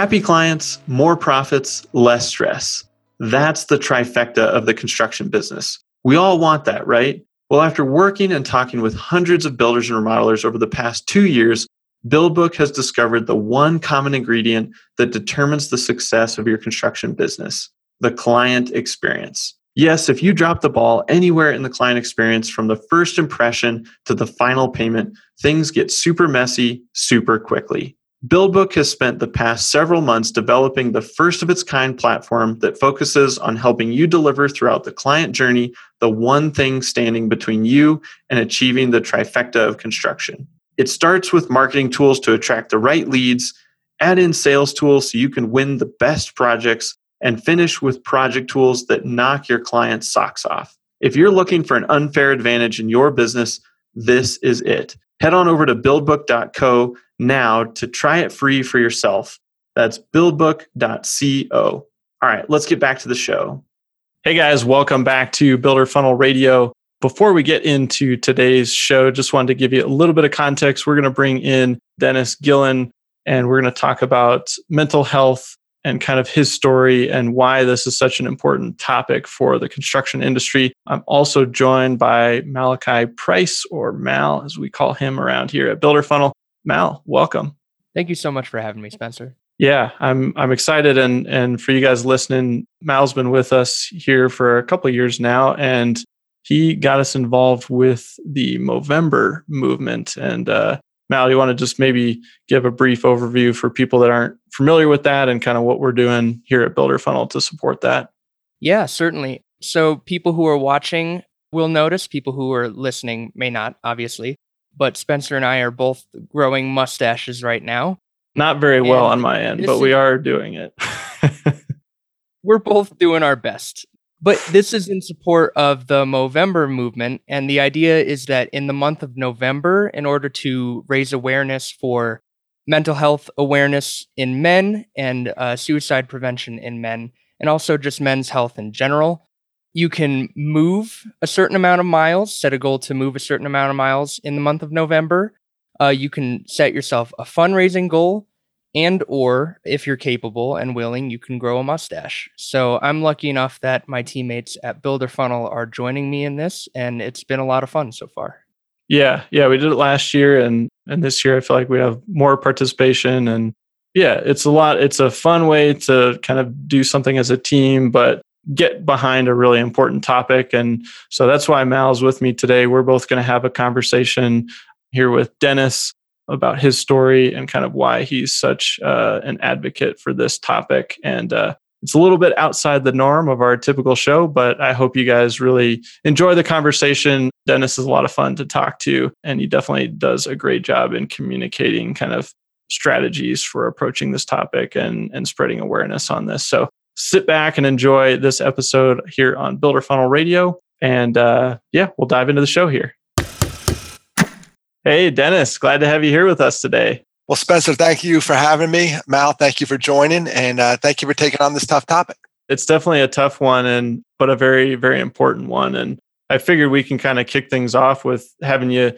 Happy clients, more profits, less stress. That's the trifecta of the construction business. We all want that, right? Well, after working and talking with hundreds of builders and remodelers over the past two years, BuildBook has discovered the one common ingredient that determines the success of your construction business the client experience. Yes, if you drop the ball anywhere in the client experience from the first impression to the final payment, things get super messy super quickly. BuildBook has spent the past several months developing the first of its kind platform that focuses on helping you deliver throughout the client journey the one thing standing between you and achieving the trifecta of construction. It starts with marketing tools to attract the right leads, add in sales tools so you can win the best projects, and finish with project tools that knock your client's socks off. If you're looking for an unfair advantage in your business, this is it. Head on over to buildbook.co now to try it free for yourself. That's buildbook.co. All right, let's get back to the show. Hey guys, welcome back to Builder Funnel Radio. Before we get into today's show, just wanted to give you a little bit of context. We're going to bring in Dennis Gillan and we're going to talk about mental health and kind of his story and why this is such an important topic for the construction industry. I'm also joined by Malachi Price, or Mal, as we call him around here at Builder Funnel. Mal, welcome. Thank you so much for having me, Spencer. Yeah, I'm I'm excited and and for you guys listening, Mal's been with us here for a couple of years now and he got us involved with the Movember movement and uh Mal, you want to just maybe give a brief overview for people that aren't familiar with that and kind of what we're doing here at Builder Funnel to support that? Yeah, certainly. So, people who are watching will notice, people who are listening may not, obviously but Spencer and I are both growing mustaches right now. Not very well on my end, but we are doing it. we're both doing our best. But this is in support of the Movember movement. And the idea is that in the month of November, in order to raise awareness for mental health awareness in men and uh, suicide prevention in men, and also just men's health in general, you can move a certain amount of miles, set a goal to move a certain amount of miles in the month of November. Uh, you can set yourself a fundraising goal and or if you're capable and willing you can grow a mustache so i'm lucky enough that my teammates at builder funnel are joining me in this and it's been a lot of fun so far yeah yeah we did it last year and and this year i feel like we have more participation and yeah it's a lot it's a fun way to kind of do something as a team but get behind a really important topic. And so that's why Mal's with me today. We're both going to have a conversation here with Dennis about his story and kind of why he's such uh, an advocate for this topic. And uh, it's a little bit outside the norm of our typical show, but I hope you guys really enjoy the conversation. Dennis is a lot of fun to talk to, and he definitely does a great job in communicating kind of strategies for approaching this topic and, and spreading awareness on this. So sit back and enjoy this episode here on Builder Funnel Radio. And uh, yeah, we'll dive into the show here. Hey, Dennis, glad to have you here with us today. Well, Spencer, thank you for having me. Mal, thank you for joining, and uh, thank you for taking on this tough topic. It's definitely a tough one, and but a very, very important one. And I figured we can kind of kick things off with having you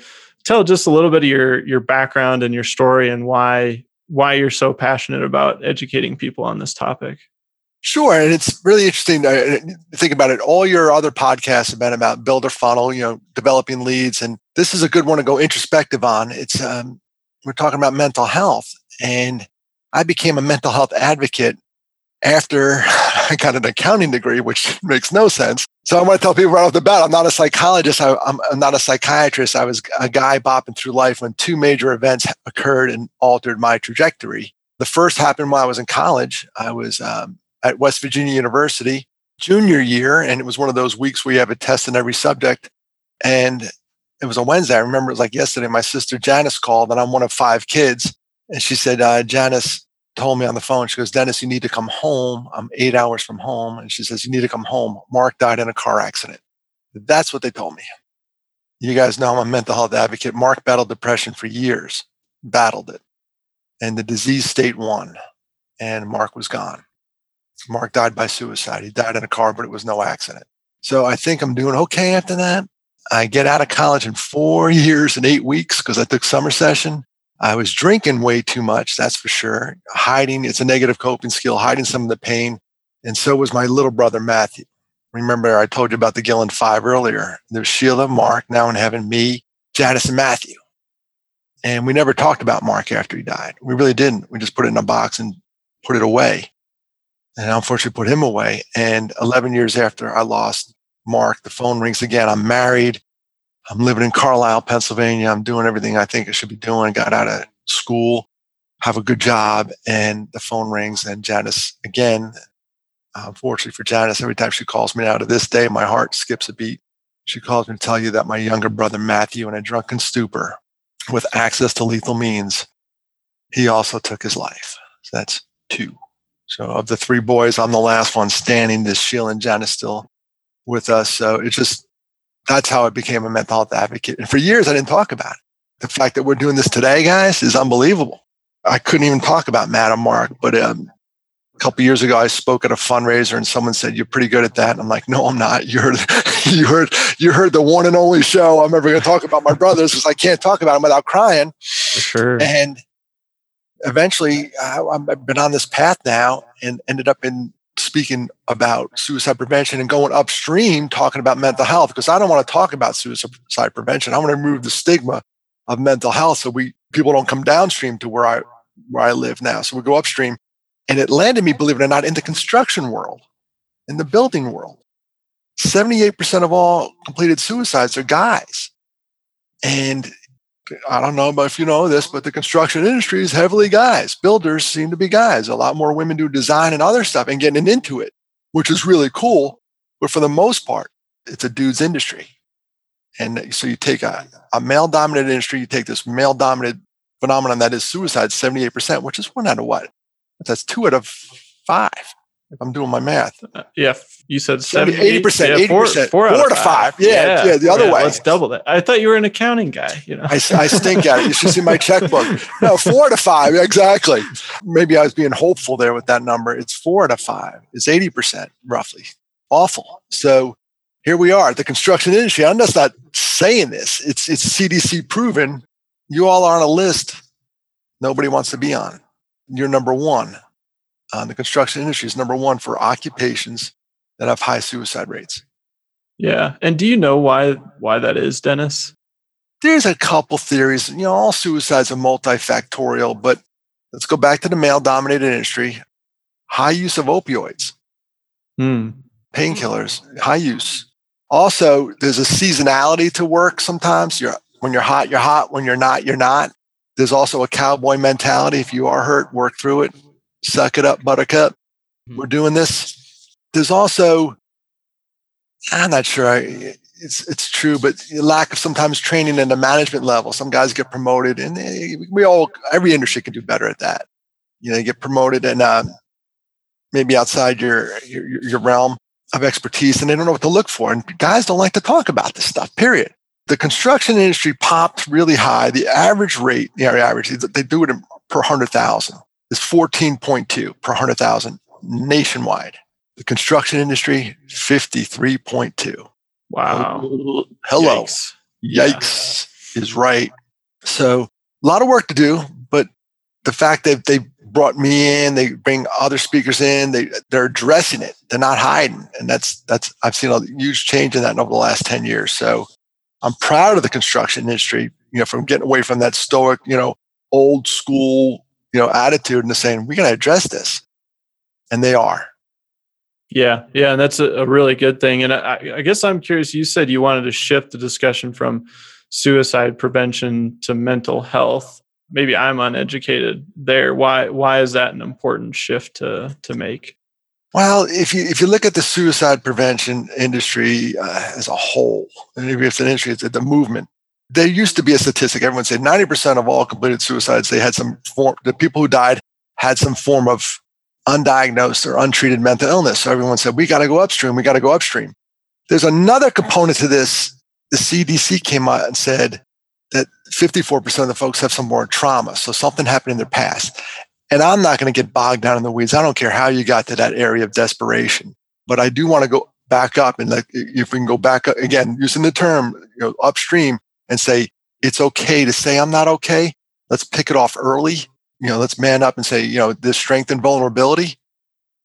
tell just a little bit of your your background and your story and why why you're so passionate about educating people on this topic. Sure, and it's really interesting to think about it. All your other podcasts have been about builder funnel, you know, developing leads, and this is a good one to go introspective on. It's um, we're talking about mental health, and I became a mental health advocate after I got an accounting degree, which makes no sense. So I want to tell people right off the bat, I'm not a psychologist. I, am not a psychiatrist. I was a guy bopping through life when two major events occurred and altered my trajectory. The first happened while I was in college. I was um, at West Virginia University junior year. And it was one of those weeks where you have a test in every subject. And it was a Wednesday. I remember it was like yesterday. My sister Janice called, and I'm one of five kids. And she said, uh, Janice told me on the phone, she goes, Dennis, you need to come home. I'm eight hours from home. And she says, You need to come home. Mark died in a car accident. That's what they told me. You guys know I'm a mental health advocate. Mark battled depression for years, battled it. And the disease state won, and Mark was gone. Mark died by suicide. He died in a car, but it was no accident. So I think I'm doing okay after that. I get out of college in four years and eight weeks because I took summer session. I was drinking way too much, that's for sure. Hiding, it's a negative coping skill, hiding some of the pain. And so was my little brother, Matthew. Remember, I told you about the Gillan Five earlier. There's Sheila, Mark, now in heaven, me, Janice, and Matthew. And we never talked about Mark after he died. We really didn't. We just put it in a box and put it away. And I unfortunately put him away. And 11 years after I lost Mark, the phone rings again. I'm married. I'm living in Carlisle, Pennsylvania. I'm doing everything I think I should be doing. Got out of school, have a good job, and the phone rings. And Janice again unfortunately for Janice, every time she calls me now to this day, my heart skips a beat. She calls me to tell you that my younger brother Matthew, in a drunken stupor with access to lethal means, he also took his life. So that's two. So of the three boys, I'm the last one standing. This Sheila and Janice still with us. So it's just that's how I became a mental health advocate. And for years, I didn't talk about it. The fact that we're doing this today, guys, is unbelievable. I couldn't even talk about Matt and Mark, but um, a couple years ago, I spoke at a fundraiser, and someone said, "You're pretty good at that." And I'm like, "No, I'm not. You heard, you heard, you heard the one and only show I'm ever going to talk about my brothers because I can't talk about them without crying." For sure. And eventually, I've been on this path now, and ended up in speaking about suicide prevention and going upstream, talking about mental health because I don't want to talk about suicide prevention. I want to remove the stigma of mental health so we people don't come downstream to where I where I live now. So we go upstream and it landed me, believe it or not, in the construction world, in the building world. 78% of all completed suicides are guys. And I don't know if you know this, but the construction industry is heavily guys. Builders seem to be guys. A lot more women do design and other stuff and getting into it, which is really cool. But for the most part, it's a dude's industry. And so you take a, a male dominated industry, you take this male dominated phenomenon that is suicide, 78%, which is one out of what? That's two out of five. If I'm doing my math. Uh, yeah, you said 70, 80%, 80%, yeah, 80%, four, four, four to five. five. Yeah, yeah, yeah, the other yeah, way. Let's double that. I thought you were an accounting guy, you know. I, I stink at it. You should see my checkbook. No, four to five, exactly. Maybe I was being hopeful there with that number. It's four to five. It's 80% roughly. Awful. So here we are, the construction industry. I'm just not saying this. It's it's CDC proven. You all are on a list nobody wants to be on you're number one. The construction industry is number one for occupations that have high suicide rates. Yeah, and do you know why why that is, Dennis? There's a couple theories. You know, all suicides are multifactorial, but let's go back to the male-dominated industry. High use of opioids, hmm. painkillers, high use. Also, there's a seasonality to work. Sometimes you're when you're hot, you're hot. When you're not, you're not. There's also a cowboy mentality. If you are hurt, work through it. Suck it up, buttercup. Mm-hmm. We're doing this. There's also, I'm not sure I, it's it's true, but lack of sometimes training in the management level. Some guys get promoted, and they, we all every industry can do better at that. You know, you get promoted and uh, maybe outside your, your your realm of expertise, and they don't know what to look for. And guys don't like to talk about this stuff. Period the construction industry popped really high. The average rate, the average, they do it per 100,000 is 14.2 per 100,000 nationwide. The construction industry, 53.2. Wow. Hello. Yikes. Yikes yeah. is right. So a lot of work to do, but the fact that they brought me in, they bring other speakers in, they they're addressing it. They're not hiding. And that's that's I've seen a huge change in that over the last 10 years. So I'm proud of the construction industry, you know, from getting away from that stoic, you know, old school, you know, attitude and saying, we're going to address this. And they are. Yeah. Yeah. And that's a, a really good thing. And I, I guess I'm curious, you said you wanted to shift the discussion from suicide prevention to mental health. Maybe I'm uneducated there. Why, why is that an important shift to, to make? Well, if you if you look at the suicide prevention industry uh, as a whole, and maybe it's an industry, it's the movement. There used to be a statistic. Everyone said 90% of all completed suicides, they had some form, the people who died had some form of undiagnosed or untreated mental illness. So everyone said, we got to go upstream. We got to go upstream. There's another component to this. The CDC came out and said that 54% of the folks have some more trauma. So something happened in their past. And I'm not going to get bogged down in the weeds. I don't care how you got to that area of desperation, but I do want to go back up and like, if we can go back up again, using the term, you know, upstream and say, it's okay to say I'm not okay. Let's pick it off early. You know, let's man up and say, you know, this strength and vulnerability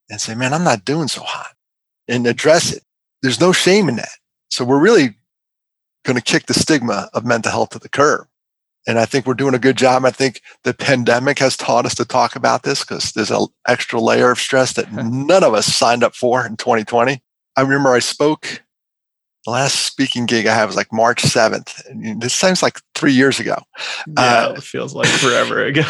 and say, man, I'm not doing so hot and address it. There's no shame in that. So we're really going to kick the stigma of mental health to the curb. And I think we're doing a good job. I think the pandemic has taught us to talk about this because there's an extra layer of stress that none of us signed up for in 2020. I remember I spoke the last speaking gig I had was like March 7th. And this sounds like three years ago. Yeah, uh, it feels like forever ago.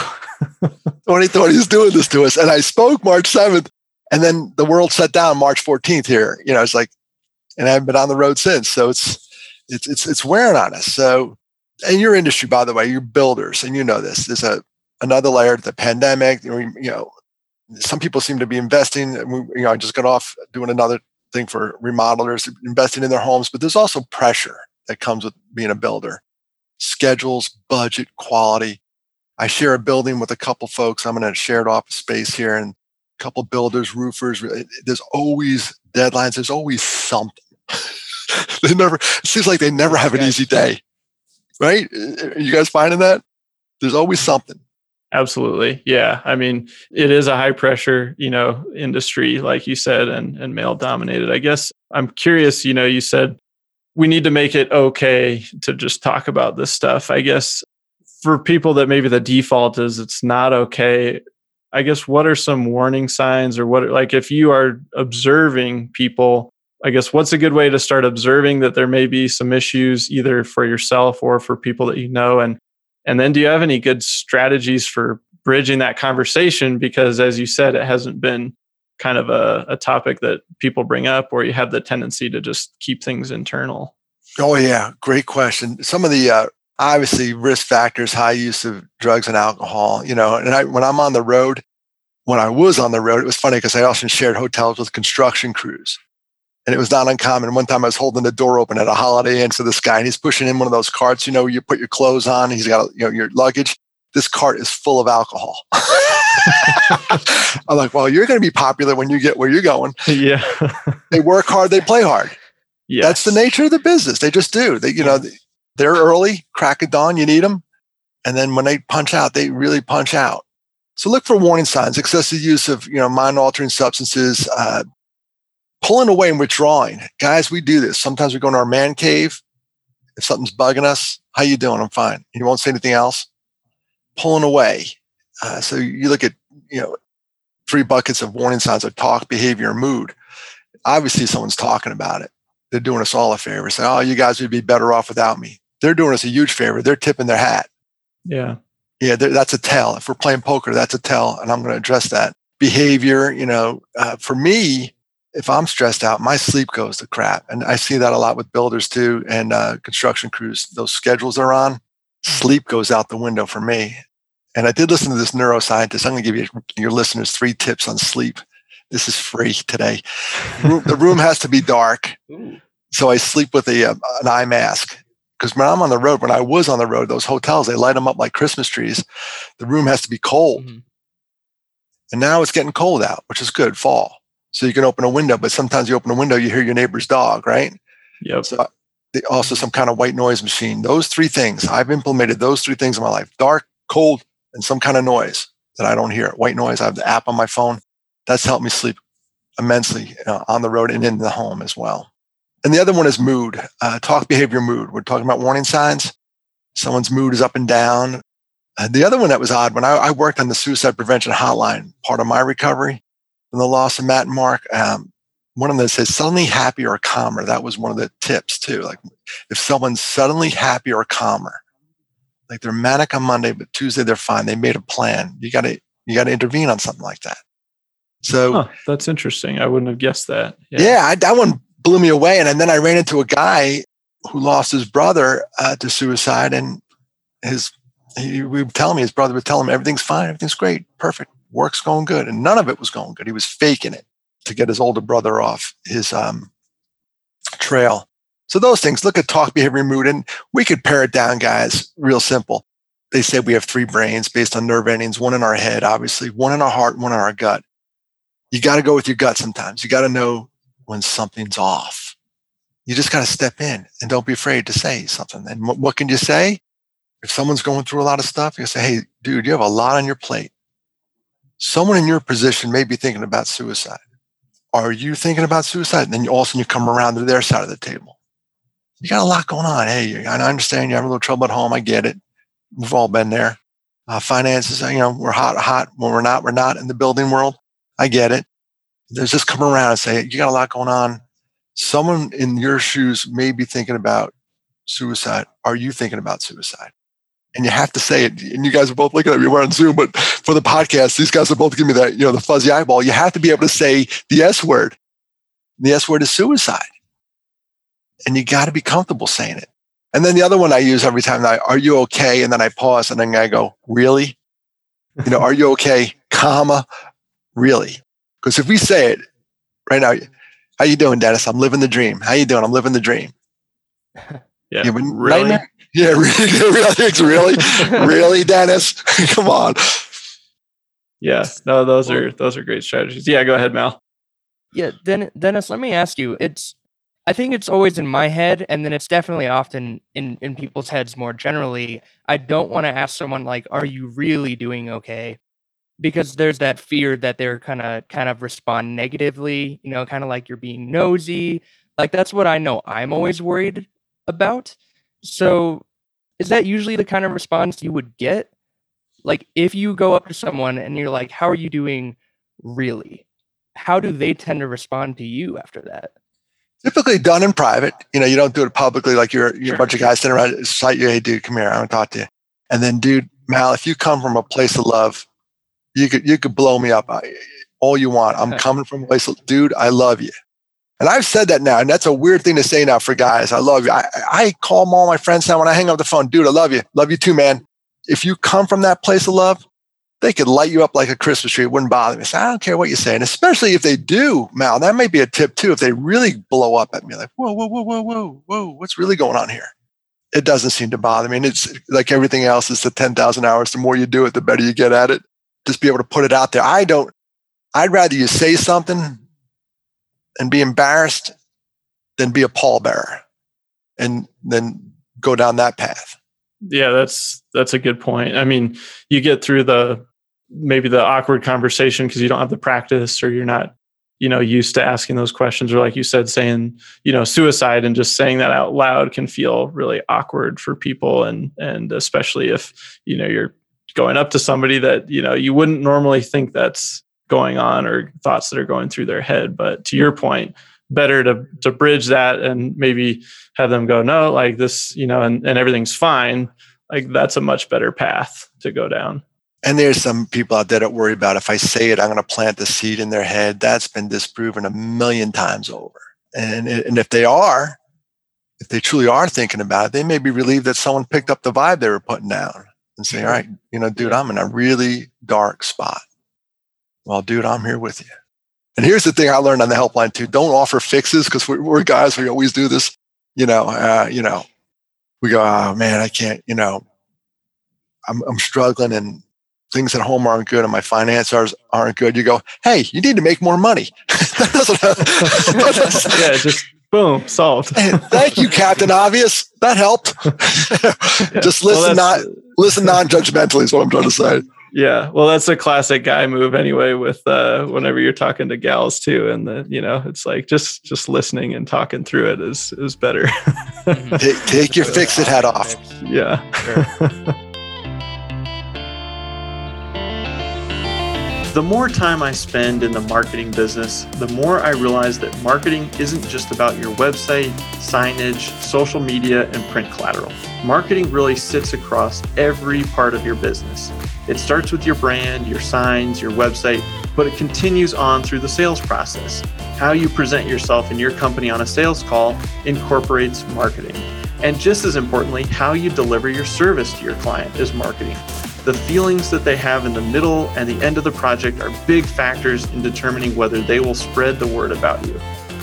2020 is doing this to us. And I spoke March 7th. And then the world shut down March 14th here. You know, it's like, and I haven't been on the road since. So it's, it's, it's, it's wearing on us. So, and your industry, by the way, you're builders, and you know this. There's a another layer to the pandemic. You know, some people seem to be investing. You know, I just got off doing another thing for remodelers investing in their homes, but there's also pressure that comes with being a builder. Schedules, budget, quality. I share a building with a couple folks. I'm in a shared office space here and a couple builders, roofers. There's always deadlines. There's always something. they never, it seems like they never have an easy day, right? Uh, are you guys finding that? There's always something. Absolutely. Yeah. I mean, it is a high pressure, you know, industry, like you said, and, and male dominated. I guess I'm curious, you know, you said we need to make it okay to just talk about this stuff. I guess for people that maybe the default is it's not okay. I guess what are some warning signs or what, like if you are observing people, I guess what's a good way to start observing that there may be some issues either for yourself or for people that you know and and then do you have any good strategies for bridging that conversation? Because as you said, it hasn't been kind of a, a topic that people bring up or you have the tendency to just keep things internal. Oh, yeah. Great question. Some of the, uh, obviously risk factors, high use of drugs and alcohol, you know, and I, when I'm on the road, when I was on the road, it was funny because I often shared hotels with construction crews. And it was not uncommon. One time I was holding the door open at a Holiday Inn for this guy, and he's pushing in one of those carts. You know, you put your clothes on. He's got you know your luggage. This cart is full of alcohol. I'm like, well, you're going to be popular when you get where you're going. Yeah. they work hard. They play hard. Yeah. That's the nature of the business. They just do. They, you know, they're early, crack of dawn. You need them, and then when they punch out, they really punch out. So look for warning signs: excessive use of you know mind-altering substances, uh, pulling away and withdrawing. Guys, we do this. Sometimes we go in our man cave. If something's bugging us, how you doing? I'm fine. You won't say anything else. Pulling away. Uh, so you look at, you know, three buckets of warning signs of talk, behavior, mood. Obviously, someone's talking about it. They're doing us all a favor. Say, oh, you guys would be better off without me. They're doing us a huge favor. They're tipping their hat. Yeah. Yeah, that's a tell. If we're playing poker, that's a tell. And I'm going to address that. Behavior, you know, uh, for me, if I'm stressed out, my sleep goes to crap. And I see that a lot with builders too and uh, construction crews. Those schedules are on, sleep goes out the window for me. And I did listen to this neuroscientist. I'm going to give you your listeners three tips on sleep. This is free today. the room has to be dark. So I sleep with a, uh, an eye mask. Because when I'm on the road, when I was on the road, those hotels, they light them up like Christmas trees. The room has to be cold. Mm-hmm. And now it's getting cold out, which is good, fall so you can open a window, but sometimes you open a window, you hear your neighbor's dog, right? Yep. So also some kind of white noise machine. Those three things, I've implemented those three things in my life: dark, cold, and some kind of noise that I don't hear. White noise. I have the app on my phone. That's helped me sleep immensely uh, on the road and in the home as well. And the other one is mood. Uh, talk behavior mood. We're talking about warning signs. Someone's mood is up and down. Uh, the other one that was odd when I, I worked on the suicide prevention hotline, part of my recovery, from the loss of Matt and Mark. Um, one of them says suddenly happy or calmer. That was one of the tips too. Like if someone's suddenly happy or calmer, like they're manic on Monday, but Tuesday they're fine. They made a plan. You got to you got to intervene on something like that. So huh, that's interesting. I wouldn't have guessed that. Yeah, yeah I, that one blew me away. And, and then I ran into a guy who lost his brother uh, to suicide, and his he would tell me his brother would tell him everything's fine, everything's great, perfect, work's going good, and none of it was going good. He was faking it to get his older brother off his um, trail. So those things. Look at talk, behavior, mood, and we could pare it down, guys. Real simple. They said we have three brains based on nerve endings: one in our head, obviously, one in our heart, one in our gut. You got to go with your gut sometimes. You got to know when something's off. You just got to step in and don't be afraid to say something. And what can you say? If someone's going through a lot of stuff, you say, Hey, dude, you have a lot on your plate. Someone in your position may be thinking about suicide. Are you thinking about suicide? And then all of a sudden you come around to their side of the table. You got a lot going on. Hey, I understand you have a little trouble at home. I get it. We've all been there. Uh, finances, you know, we're hot, hot. When we're not, we're not in the building world. I get it. There's just come around and say, you got a lot going on. Someone in your shoes may be thinking about suicide. Are you thinking about suicide? And you have to say it. And you guys are both looking at me. We're on Zoom, but for the podcast, these guys are both giving me that, you know, the fuzzy eyeball. You have to be able to say the S word. The S word is suicide. And you got to be comfortable saying it. And then the other one I use every time I, are you okay? And then I pause and then I go, really? You know, are you okay? Comma, really? Because if we say it right now, how you doing, Dennis? I'm living the dream. How you doing? I'm living the dream. Yeah, yeah really? Yeah, really, really, really, Dennis. Come on. Yeah, no, those are those are great strategies. Yeah, go ahead, Mal. Yeah, Den- Dennis, let me ask you. It's I think it's always in my head, and then it's definitely often in in people's heads more generally. I don't want to ask someone like, "Are you really doing okay?" because there's that fear that they're kind of kind of respond negatively, you know, kind of like you're being nosy. Like that's what I know I'm always worried about. So is that usually the kind of response you would get? Like if you go up to someone and you're like, "How are you doing really?" How do they tend to respond to you after that? Typically done in private. You know, you don't do it publicly like you're, you're sure. a bunch of guys sitting around cite you, hey dude, come here, I want to talk to you. And then, dude, Mal, if you come from a place of love, you could you could blow me up all you want. I'm coming from a place, of, dude. I love you. And I've said that now, and that's a weird thing to say now for guys. I love you. I, I call all my friends now when I hang up the phone, dude. I love you. Love you too, man. If you come from that place of love, they could light you up like a Christmas tree. It wouldn't bother me. So I don't care what you say. And especially if they do, Mal, that may be a tip too. If they really blow up at me, like, whoa, whoa, whoa, whoa, whoa, whoa, what's really going on here? It doesn't seem to bother me. And it's like everything else, it's the 10,000 hours. The more you do it, the better you get at it just be able to put it out there. I don't, I'd rather you say something and be embarrassed than be a pallbearer and then go down that path. Yeah, that's that's a good point. I mean, you get through the maybe the awkward conversation because you don't have the practice or you're not you know used to asking those questions or like you said saying you know suicide and just saying that out loud can feel really awkward for people and and especially if you know you're going up to somebody that you know you wouldn't normally think that's going on or thoughts that are going through their head. But to your point better to to bridge that and maybe have them go no like this you know and, and everything's fine. Like that's a much better path to go down. And there's some people out there that worry about if i say it i'm going to plant the seed in their head. That's been disproven a million times over. And and if they are if they truly are thinking about it they may be relieved that someone picked up the vibe they were putting down and say, all right, you know, dude, I'm in a really dark spot. Well, dude, I'm here with you. And here's the thing I learned on the helpline too. Don't offer fixes because we're, we're, guys, we always do this. You know, uh, you know, we go, oh man, I can't, you know, I'm, I'm struggling and things at home aren't good and my finances aren't good. You go, hey, you need to make more money. yeah, just boom, solved. Thank you, Captain Obvious. That helped. Just listen, well, not listen non-judgmentally is what I'm trying to say. Yeah, well, that's a classic guy move anyway. With uh, whenever you're talking to gals too, and the you know, it's like just just listening and talking through it is is better. take, take your fix it hat off. Yeah. Sure. The more time I spend in the marketing business, the more I realize that marketing isn't just about your website, signage, social media, and print collateral. Marketing really sits across every part of your business. It starts with your brand, your signs, your website, but it continues on through the sales process. How you present yourself and your company on a sales call incorporates marketing. And just as importantly, how you deliver your service to your client is marketing. The feelings that they have in the middle and the end of the project are big factors in determining whether they will spread the word about you.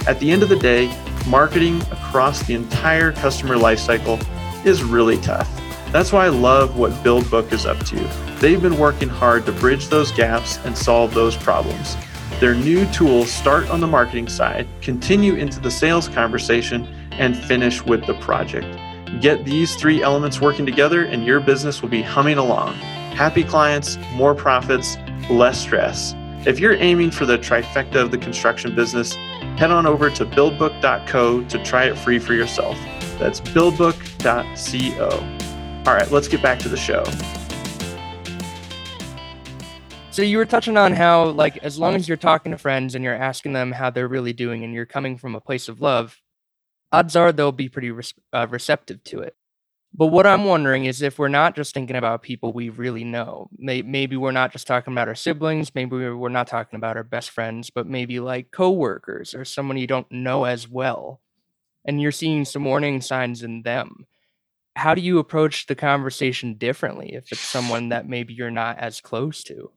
At the end of the day, marketing across the entire customer lifecycle is really tough. That's why I love what BuildBook is up to. They've been working hard to bridge those gaps and solve those problems. Their new tools start on the marketing side, continue into the sales conversation, and finish with the project. Get these three elements working together, and your business will be humming along. Happy clients, more profits, less stress. If you're aiming for the trifecta of the construction business, head on over to buildbook.co to try it free for yourself. That's buildbook.co. All right, let's get back to the show. So you were touching on how, like, as long as you're talking to friends and you're asking them how they're really doing, and you're coming from a place of love, odds are they'll be pretty uh, receptive to it. But what I'm wondering is if we're not just thinking about people we really know, may- maybe we're not just talking about our siblings, maybe we're not talking about our best friends, but maybe like coworkers or someone you don't know as well, and you're seeing some warning signs in them. How do you approach the conversation differently if it's someone that maybe you're not as close to?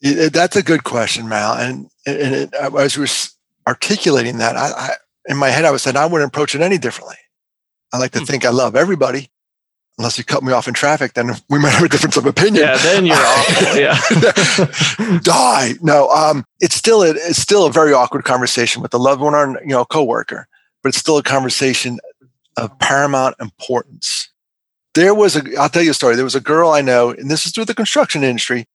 That's a good question, Mal. And, and it, as we were articulating that, I, I, in my head, I was saying I wouldn't approach it any differently. I like to hmm. think I love everybody. Unless you cut me off in traffic, then we might have a difference of opinion. Yeah, then you're awful. Yeah, die. No, um, it's still a, it's still a very awkward conversation with the loved one or you know coworker, but it's still a conversation of paramount importance. There was a, I'll tell you a story. There was a girl I know, and this is through the construction industry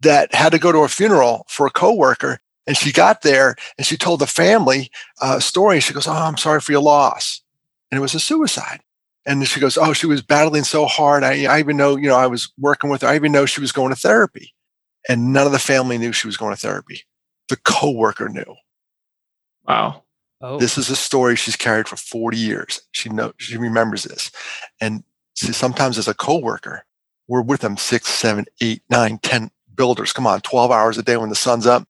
that had to go to a funeral for a coworker. And she got there and she told the family uh, a story. She goes, Oh, I'm sorry for your loss. And it was a suicide. And she goes, Oh, she was battling so hard. I, I even know, you know, I was working with her. I even know she was going to therapy. And none of the family knew she was going to therapy. The coworker knew. Wow. Oh. This is a story she's carried for 40 years. She knows she remembers this. And see, sometimes as a coworker, we're with them six, seven, eight, nine, ten, builders. Come on, 12 hours a day when the sun's up,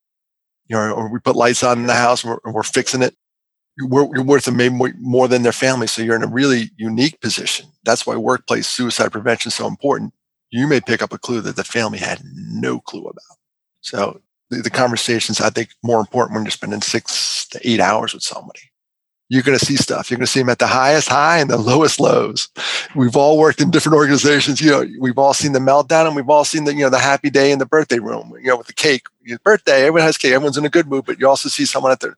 you know, or we put lights on in the house and we're, we're fixing it. You're, worth maybe more, more than their family. So you're in a really unique position. That's why workplace suicide prevention is so important. You may pick up a clue that the family had no clue about. So the, the conversations, I think, more important when you're spending six to eight hours with somebody you're going to see stuff. You're going to see them at the highest high and the lowest lows. We've all worked in different organizations. You know, we've all seen the meltdown and we've all seen the, you know, the happy day in the birthday room, you know, with the cake. Your birthday, everyone has cake. Everyone's in a good mood, but you also see someone at their,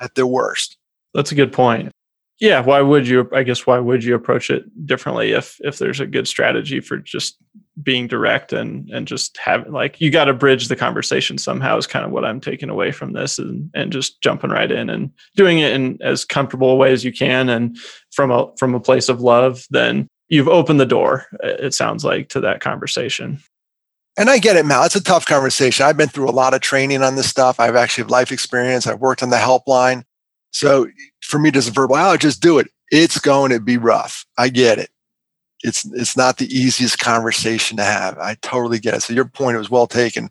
at their worst. That's a good point. Yeah. Why would you, I guess, why would you approach it differently if, if there's a good strategy for just being direct and and just having like you got to bridge the conversation somehow is kind of what I'm taking away from this and and just jumping right in and doing it in as comfortable a way as you can and from a from a place of love then you've opened the door it sounds like to that conversation and I get it, Mal. It's a tough conversation. I've been through a lot of training on this stuff. I've actually have life experience. I've worked on the helpline. So for me, just a verbal, oh, just do it. It's going to be rough. I get it it's it's not the easiest conversation to have. I totally get it. So your point was well taken.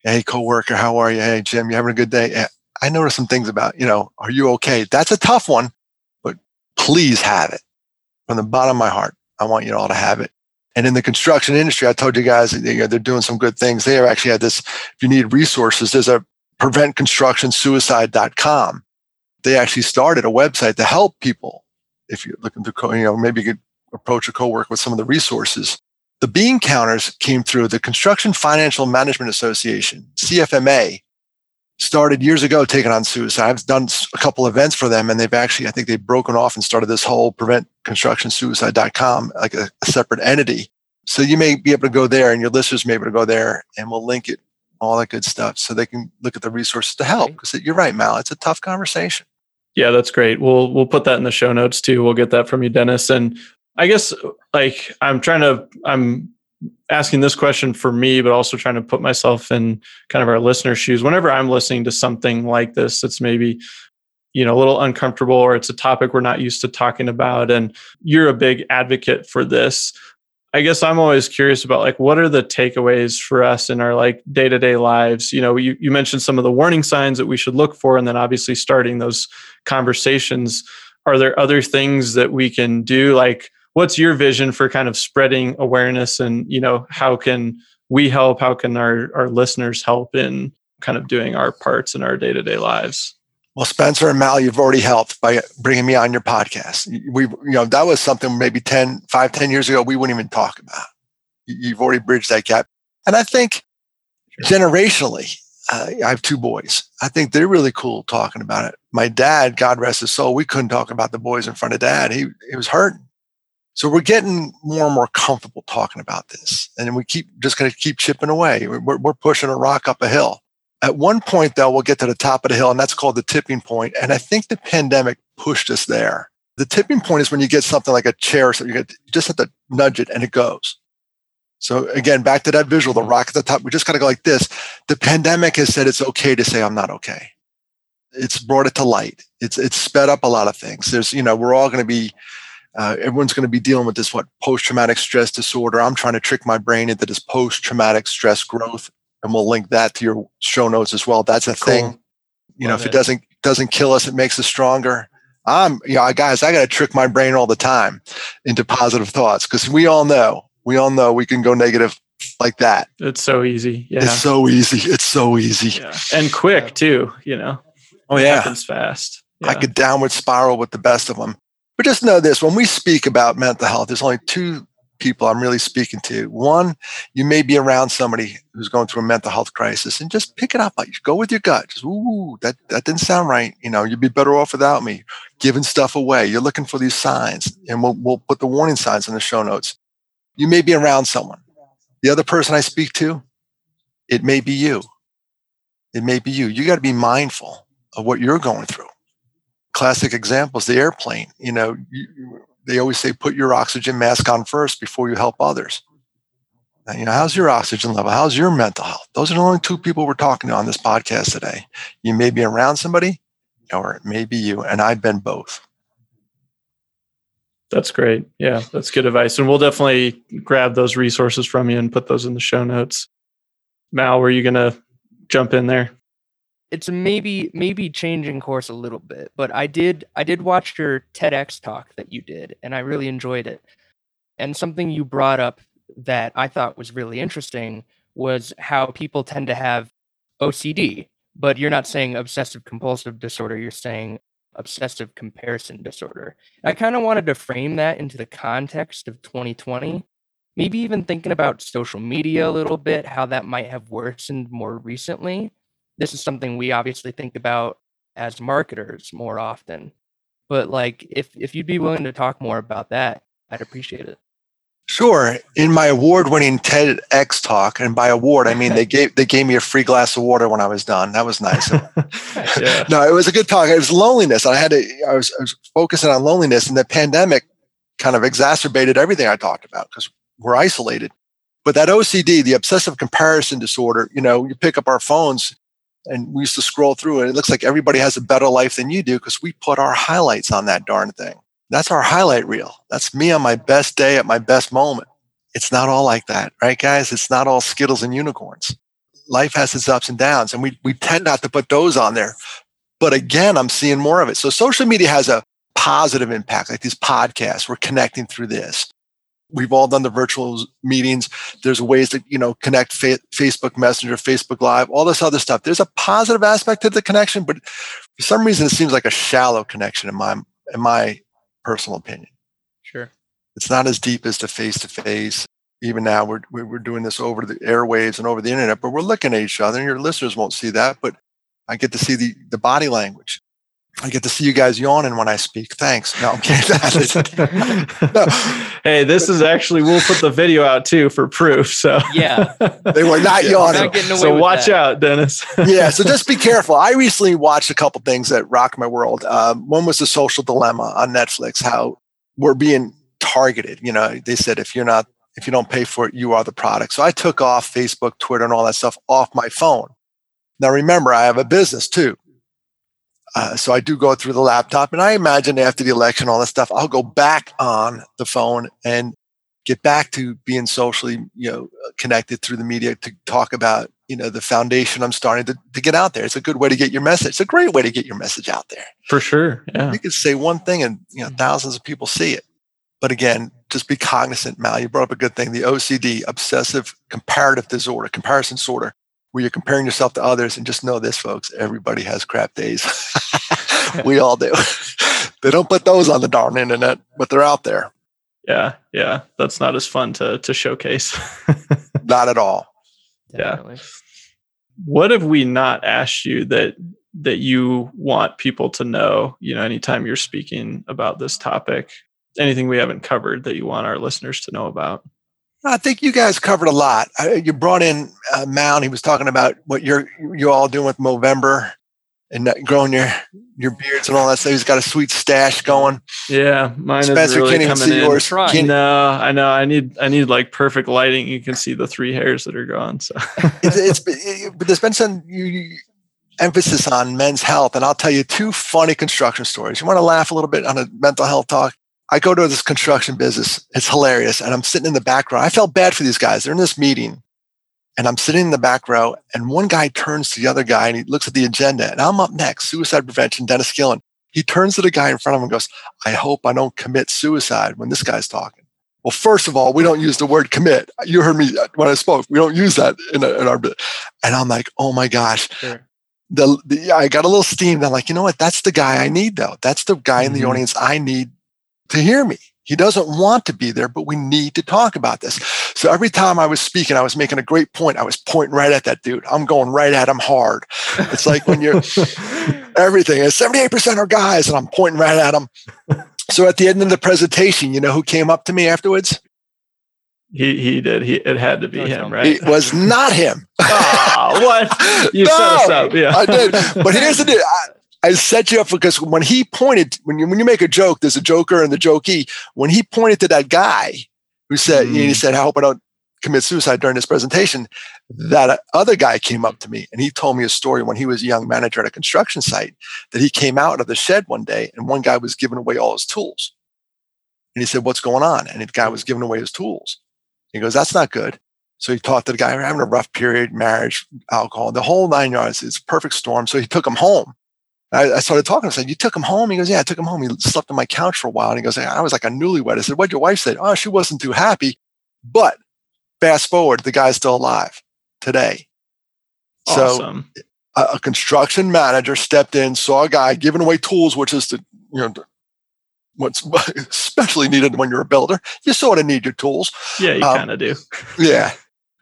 Hey, coworker, how are you? Hey, Jim, you having a good day? Eh, I noticed some things about, you know, are you okay? That's a tough one, but please have it from the bottom of my heart. I want you all to have it. And in the construction industry, I told you guys they're doing some good things. They have actually had this. If you need resources, there's a preventconstructionsuicide.com. They actually started a website to help people. If you're looking to, you know, maybe you could approach a co-work with some of the resources. The bean counters came through the Construction Financial Management Association, CFMA, started years ago taking on suicide. I've done a couple events for them and they've actually, I think they've broken off and started this whole preventconstructionsuicide.com, like a, a separate entity. So you may be able to go there and your listeners may be able to go there and we'll link it, all that good stuff so they can look at the resources to help. Because you're right, Mal, it's a tough conversation. Yeah, that's great. We'll we'll put that in the show notes too. We'll get that from you, Dennis. And I guess like I'm trying to I'm asking this question for me, but also trying to put myself in kind of our listener shoes. Whenever I'm listening to something like this, it's maybe you know a little uncomfortable or it's a topic we're not used to talking about, and you're a big advocate for this. I guess I'm always curious about like what are the takeaways for us in our like day-to-day lives. You know, you, you mentioned some of the warning signs that we should look for, and then obviously starting those conversations are there other things that we can do? Like, what's your vision for kind of spreading awareness and, you know, how can we help? How can our, our listeners help in kind of doing our parts in our day to day lives? Well, Spencer and Mal, you've already helped by bringing me on your podcast. We, you know, that was something maybe 10, 5, 10 years ago we wouldn't even talk about. You've already bridged that gap. And I think generationally, uh, I have two boys. I think they're really cool talking about it. My dad, God rest his soul, we couldn't talk about the boys in front of dad. He, he was hurting. So we're getting more and more comfortable talking about this. And we keep just going to keep chipping away. We're, we're pushing a rock up a hill. At one point, though, we'll get to the top of the hill, and that's called the tipping point. And I think the pandemic pushed us there. The tipping point is when you get something like a chair, so you, get, you just have to nudge it and it goes. So again, back to that visual, the rock at the top, we just got to go like this. The pandemic has said it's okay to say I'm not okay. It's brought it to light. It's it's sped up a lot of things. There's, you know, we're all going to be uh, everyone's going to be dealing with this what post-traumatic stress disorder. I'm trying to trick my brain into this post-traumatic stress growth and we'll link that to your show notes as well. That's a cool. thing. You Love know, if it, it doesn't doesn't kill us, it makes us stronger. I'm, you know, guys, I got to trick my brain all the time into positive thoughts because we all know, we all know we can go negative like that. It's so easy. Yeah. It's so easy. It's so easy. Yeah. And quick too, you know. Oh yeah. It happens fast. Yeah. I could downward spiral with the best of them. But just know this when we speak about mental health, there's only two people I'm really speaking to. One, you may be around somebody who's going through a mental health crisis and just pick it up. Like, Go with your gut. Just, ooh, that, that didn't sound right. You know, you'd be better off without me. Giving stuff away. You're looking for these signs and we'll, we'll put the warning signs in the show notes. You may be around someone. The other person I speak to, it may be you. It may be you. You got to be mindful of what you're going through. Classic examples, the airplane. You know, you, they always say put your oxygen mask on first before you help others. You know, how's your oxygen level? How's your mental health? Those are the only two people we're talking to on this podcast today. You may be around somebody, or it may be you, and I've been both. That's great. Yeah, that's good advice. And we'll definitely grab those resources from you and put those in the show notes. Mal, were you going to jump in there? It's maybe maybe changing course a little bit, but I did I did watch your TEDx talk that you did, and I really enjoyed it. And something you brought up that I thought was really interesting was how people tend to have OCD, but you're not saying obsessive compulsive disorder, you're saying obsessive comparison disorder. I kind of wanted to frame that into the context of 2020, maybe even thinking about social media a little bit, how that might have worsened more recently this is something we obviously think about as marketers more often. But like if if you'd be willing to talk more about that, I'd appreciate it. Sure. In my award-winning TEDx talk, and by award I mean they gave they gave me a free glass of water when I was done. That was nice. yeah. No, it was a good talk. It was loneliness. I had to. I was, I was focusing on loneliness, and the pandemic kind of exacerbated everything I talked about because we're isolated. But that OCD, the obsessive comparison disorder, you know, you pick up our phones and we used to scroll through and it looks like everybody has a better life than you do because we put our highlights on that darn thing. That's our highlight reel. That's me on my best day at my best moment. It's not all like that, right, guys? It's not all Skittles and unicorns. Life has its ups and downs, and we, we tend not to put those on there. But again, I'm seeing more of it. So social media has a positive impact, like these podcasts. We're connecting through this we've all done the virtual meetings. There's ways to, you know, connect fa- Facebook Messenger, Facebook Live, all this other stuff. There's a positive aspect to the connection, but for some reason it seems like a shallow connection in my in my personal opinion. Sure. It's not as deep as the face to face. Even now we're we're doing this over the airwaves and over the internet, but we're looking at each other and your listeners won't see that, but I get to see the the body language. I get to see you guys yawning when I speak. Thanks. No, I'm kidding. no. Hey, this is actually we'll put the video out too for proof. So yeah, they were not yawning. Not so watch that. out, Dennis. yeah, so just be careful. I recently watched a couple things that rocked my world. Um, one was the Social Dilemma on Netflix. How we're being targeted. You know, they said if you're not if you don't pay for it, you are the product. So I took off Facebook, Twitter, and all that stuff off my phone. Now remember, I have a business too. Uh, so I do go through the laptop, and I imagine after the election, all that stuff, I'll go back on the phone and get back to being socially, you know, connected through the media to talk about you know the foundation I'm starting to, to get out there. It's a good way to get your message. It's a great way to get your message out there. For sure. Yeah. You can say one thing and you know thousands of people see it. But again, just be cognizant, Mal. You brought up a good thing. The OCD, obsessive comparative disorder, comparison disorder, where you're comparing yourself to others. And just know this, folks, everybody has crap days. we all do. they don't put those on the darn internet, but they're out there. Yeah, yeah. That's not as fun to to showcase. not at all. Definitely. Yeah. What have we not asked you that that you want people to know, you know, anytime you're speaking about this topic? Anything we haven't covered that you want our listeners to know about? I think you guys covered a lot. You brought in uh, Mal. He was talking about what you're you all doing with Movember and growing your your beards and all that stuff. He's got a sweet stash going. Yeah, mine Spencer is really can't even see in. yours. No, I know. I need I need like perfect lighting. You can see the three hairs that are gone. So it's, it's it, but there's been some you, you, emphasis on men's health, and I'll tell you two funny construction stories. You want to laugh a little bit on a mental health talk? I go to this construction business. It's hilarious, and I'm sitting in the background. I felt bad for these guys. They're in this meeting, and I'm sitting in the back row, and one guy turns to the other guy and he looks at the agenda, and I'm up next, suicide prevention, Dennis Gillan. He turns to the guy in front of him and goes, I hope I don't commit suicide when this guy's talking. Well, first of all, we don't use the word commit. You heard me when I spoke. We don't use that in, in our bit. And I'm like, oh my gosh. Sure. The, the, I got a little steamed. I'm like, you know what? That's the guy I need, though. That's the guy mm-hmm. in the audience I need to hear me. He doesn't want to be there, but we need to talk about this. So every time I was speaking, I was making a great point. I was pointing right at that dude. I'm going right at him hard. It's like when you're everything is 78% are guys, and I'm pointing right at them. So at the end of the presentation, you know who came up to me afterwards? He he did. He it had to be him, right? It was not him. oh, what? You no, set us up. Yeah, I did. But here's the deal. I, I set you up because when he pointed, when you when you make a joke, there's a joker and the jokey. When he pointed to that guy who said, mm. he said, "I hope I don't commit suicide during this presentation," that other guy came up to me and he told me a story when he was a young manager at a construction site that he came out of the shed one day and one guy was giving away all his tools, and he said, "What's going on?" And the guy was giving away his tools. He goes, "That's not good." So he talked to the guy, having a rough period, marriage, alcohol, the whole nine yards. It's a perfect storm. So he took him home. I, I, started talking. I said, "You took him home?" He goes, "Yeah, I took him home." He slept on my couch for a while, and he goes, "I was like a newlywed." I said, "What?" Your wife said, "Oh, she wasn't too happy." But fast forward, the guy's still alive today. Awesome. So a, a construction manager stepped in, saw a guy giving away tools, which is the you know what's especially needed when you're a builder. You sort of need your tools. Yeah, you um, kind of do. yeah.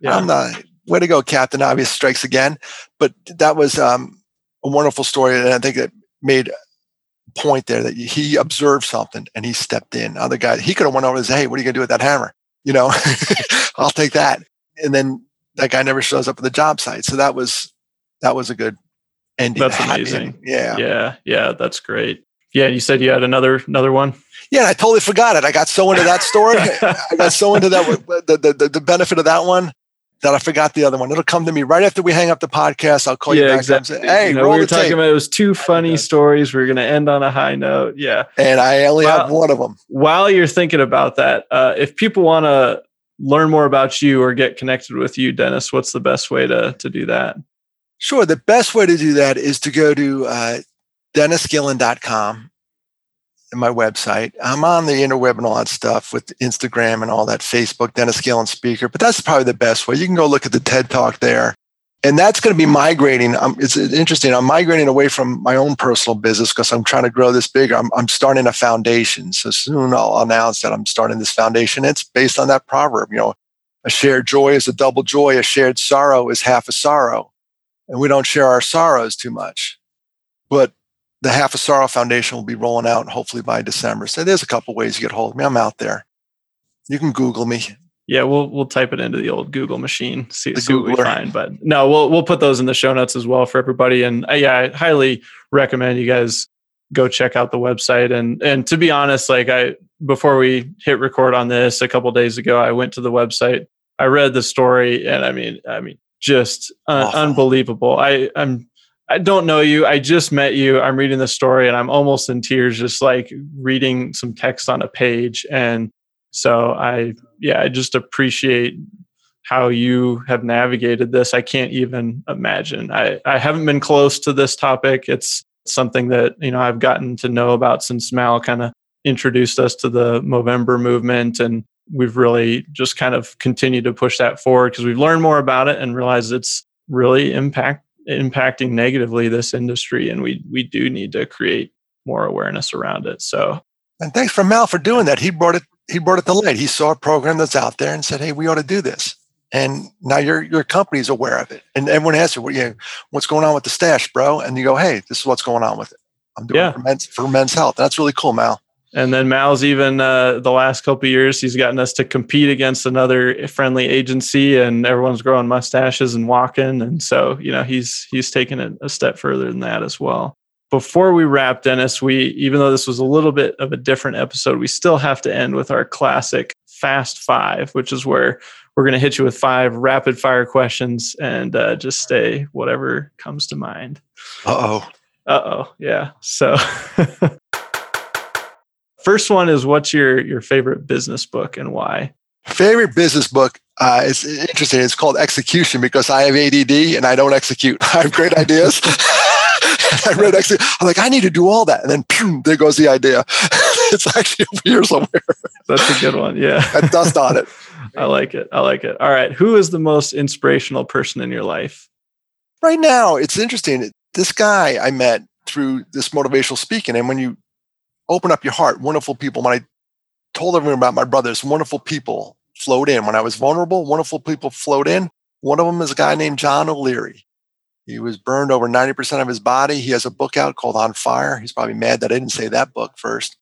yeah. I'm not. Way to go, Captain Obvious strikes again. But that was um, a wonderful story, and I think it made a point there that he observed something and he stepped in. Other guy, he could have went over and said, "Hey, what are you gonna do with that hammer?" You know, I'll take that. And then that guy never shows up at the job site. So that was that was a good ending. That's amazing. Ending. Yeah, yeah, yeah. That's great. Yeah, you said you had another another one. Yeah, I totally forgot it. I got so into that story. I got so into that the, the the benefit of that one that I forgot the other one. It'll come to me right after we hang up the podcast. I'll call yeah, you back exactly. and say, "Hey, you know, we were talking tape. about it was two funny stories. We are going to end on a high note." Yeah, and I only have one of them. While you're thinking about that, uh, if people want to learn more about you or get connected with you, Dennis, what's the best way to to do that? Sure, the best way to do that is to go to uh, dennisgillan.com my website. I'm on the interweb and all that stuff with Instagram and all that, Facebook, Dennis Gillan Speaker, but that's probably the best way. You can go look at the TED Talk there. And that's going to be migrating. Um, it's interesting. I'm migrating away from my own personal business because I'm trying to grow this bigger. I'm, I'm starting a foundation. So soon I'll announce that I'm starting this foundation. It's based on that proverb, you know, a shared joy is a double joy. A shared sorrow is half a sorrow. And we don't share our sorrows too much. But the Half a Sorrow Foundation will be rolling out hopefully by December. So there's a couple ways you get hold of me. I'm out there. You can Google me. Yeah, we'll we'll type it into the old Google machine, see, see what we find. But no, we'll we'll put those in the show notes as well for everybody. And uh, yeah, I highly recommend you guys go check out the website. And and to be honest, like I before we hit record on this a couple days ago, I went to the website. I read the story, and I mean, I mean, just uh, unbelievable. I I'm I don't know you. I just met you. I'm reading the story and I'm almost in tears, just like reading some text on a page. And so I, yeah, I just appreciate how you have navigated this. I can't even imagine. I, I haven't been close to this topic. It's something that, you know, I've gotten to know about since Mal kind of introduced us to the Movember movement. And we've really just kind of continued to push that forward because we've learned more about it and realized it's really impact impacting negatively this industry. And we we do need to create more awareness around it. So and thanks for Mal for doing that. He brought it he brought it to light. He saw a program that's out there and said, Hey, we ought to do this and now your your company's aware of it, and everyone asks you, you know, "What's going on with the stash, bro?" And you go, "Hey, this is what's going on with it. I'm doing yeah. it for men's for men's health." That's really cool, Mal. And then Mal's even uh, the last couple years, he's gotten us to compete against another friendly agency, and everyone's growing mustaches and walking. And so, you know, he's he's taken it a step further than that as well. Before we wrap, Dennis, we even though this was a little bit of a different episode, we still have to end with our classic Fast Five, which is where we're going to hit you with five rapid fire questions and uh, just stay whatever comes to mind. Uh oh. Uh oh. Yeah. So, first one is what's your your favorite business book and why? Favorite business book uh, it's interesting. It's called Execution because I have ADD and I don't execute. I have great ideas. I read execute. I'm like, I need to do all that, and then boom, there goes the idea. it's actually over here somewhere. That's a good one. Yeah, and dust on it. I like it. I like it. All right. Who is the most inspirational person in your life? Right now, it's interesting. This guy I met through this motivational speaking. And when you open up your heart, wonderful people, when I told everyone about my brothers, wonderful people flowed in. When I was vulnerable, wonderful people flowed in. One of them is a guy named John O'Leary. He was burned over 90% of his body. He has a book out called On Fire. He's probably mad that I didn't say that book first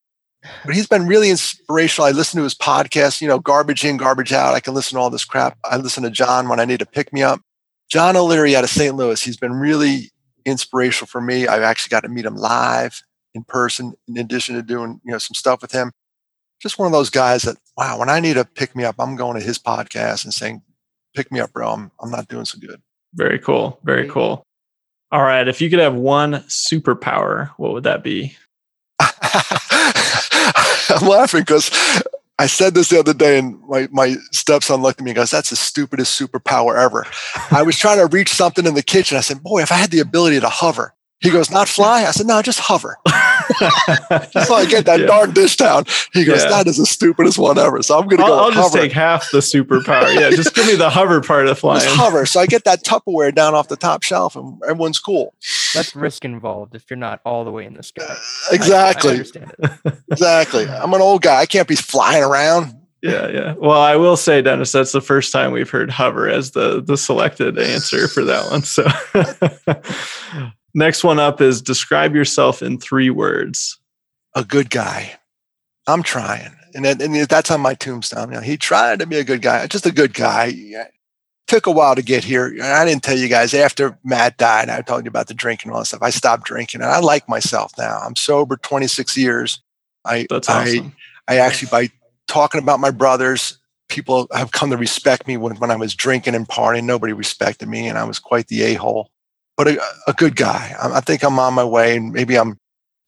but he's been really inspirational. I listen to his podcast, you know, garbage in, garbage out. I can listen to all this crap. I listen to John when I need to pick me up. John O'Leary out of St. Louis, he's been really inspirational for me. I've actually got to meet him live in person, in addition to doing, you know, some stuff with him. Just one of those guys that, wow, when I need to pick me up, I'm going to his podcast and saying, pick me up, bro. I'm, I'm not doing so good. Very cool. Very cool. All right. If you could have one superpower, what would that be? I'm laughing because I said this the other day, and my, my stepson looked at me and goes, That's the stupidest superpower ever. I was trying to reach something in the kitchen. I said, Boy, if I had the ability to hover, he goes, Not fly? I said, No, just hover. so I get that yeah. darn dish down. He goes, yeah. That is the stupidest one ever. So I'm going to go. Hover. I'll just take half the superpower. Yeah, just give me the hover part of flying. Just hover. So I get that Tupperware down off the top shelf and everyone's cool. That's risk involved if you're not all the way in the sky. Uh, exactly. I, I understand it. exactly. I'm an old guy. I can't be flying around. Yeah, yeah. Well, I will say, Dennis, that's the first time we've heard hover as the the selected answer for that one. So Next one up is describe yourself in three words. A good guy. I'm trying. And, and that's on my tombstone. You know, he tried to be a good guy, just a good guy. Took a while to get here. I didn't tell you guys after Matt died, I told you about the drinking and all that stuff. I stopped drinking and I like myself now. I'm sober 26 years. I, that's awesome. I, I actually, by talking about my brothers, people have come to respect me when, when I was drinking and partying. Nobody respected me and I was quite the a hole but a, a good guy. I, I think I'm on my way, and maybe I'm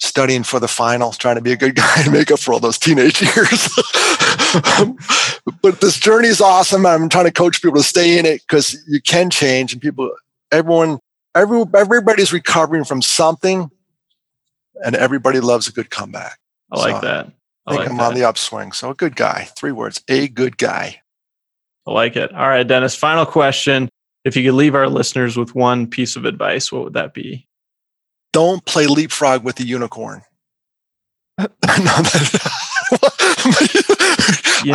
studying for the finals, trying to be a good guy and make up for all those teenage years. Um, but this journey is awesome. I'm trying to coach people to stay in it because you can change, and people, everyone, every, everybody's recovering from something, and everybody loves a good comeback. I like so that. I, I think like I'm that. on the upswing. So a good guy. Three words. A good guy. I like it. All right, Dennis. Final question. If you could leave our listeners with one piece of advice, what would that be? Don't play leapfrog with the unicorn. I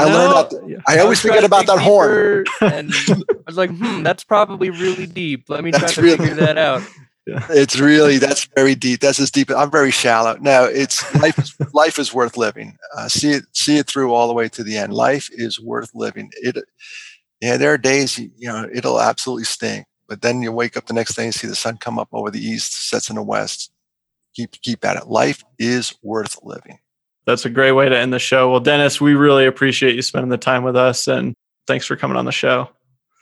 learned that. I always forget about that horn. And I was like, hmm, that's probably really deep. Let me try to really, figure that out. Yeah. It's really that's very deep. That's as deep. I'm very shallow. No, it's life. Is, life is worth living. Uh, see it. See it through all the way to the end. Life is worth living. It yeah, there are days, you know, it'll absolutely stink. But then you wake up the next day and see the sun come up over the east, sets in the west. Keep keep at it. Life is worth living. That's a great way to end the show. Well, Dennis, we really appreciate you spending the time with us and thanks for coming on the show.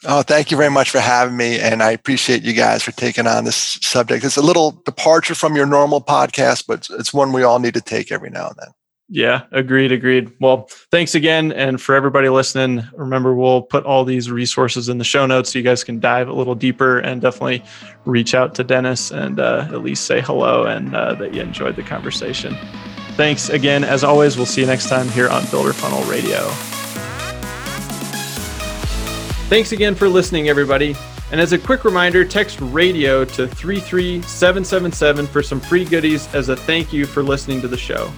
Oh, thank you very much for having me. And I appreciate you guys for taking on this subject. It's a little departure from your normal podcast, but it's one we all need to take every now and then. Yeah, agreed, agreed. Well, thanks again. And for everybody listening, remember we'll put all these resources in the show notes so you guys can dive a little deeper and definitely reach out to Dennis and uh, at least say hello and uh, that you enjoyed the conversation. Thanks again. As always, we'll see you next time here on Builder Funnel Radio. Thanks again for listening, everybody. And as a quick reminder, text radio to 33777 for some free goodies as a thank you for listening to the show.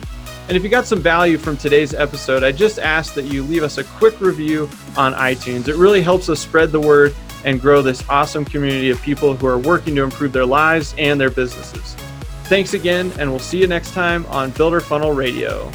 And if you got some value from today's episode, I just ask that you leave us a quick review on iTunes. It really helps us spread the word and grow this awesome community of people who are working to improve their lives and their businesses. Thanks again, and we'll see you next time on Builder Funnel Radio.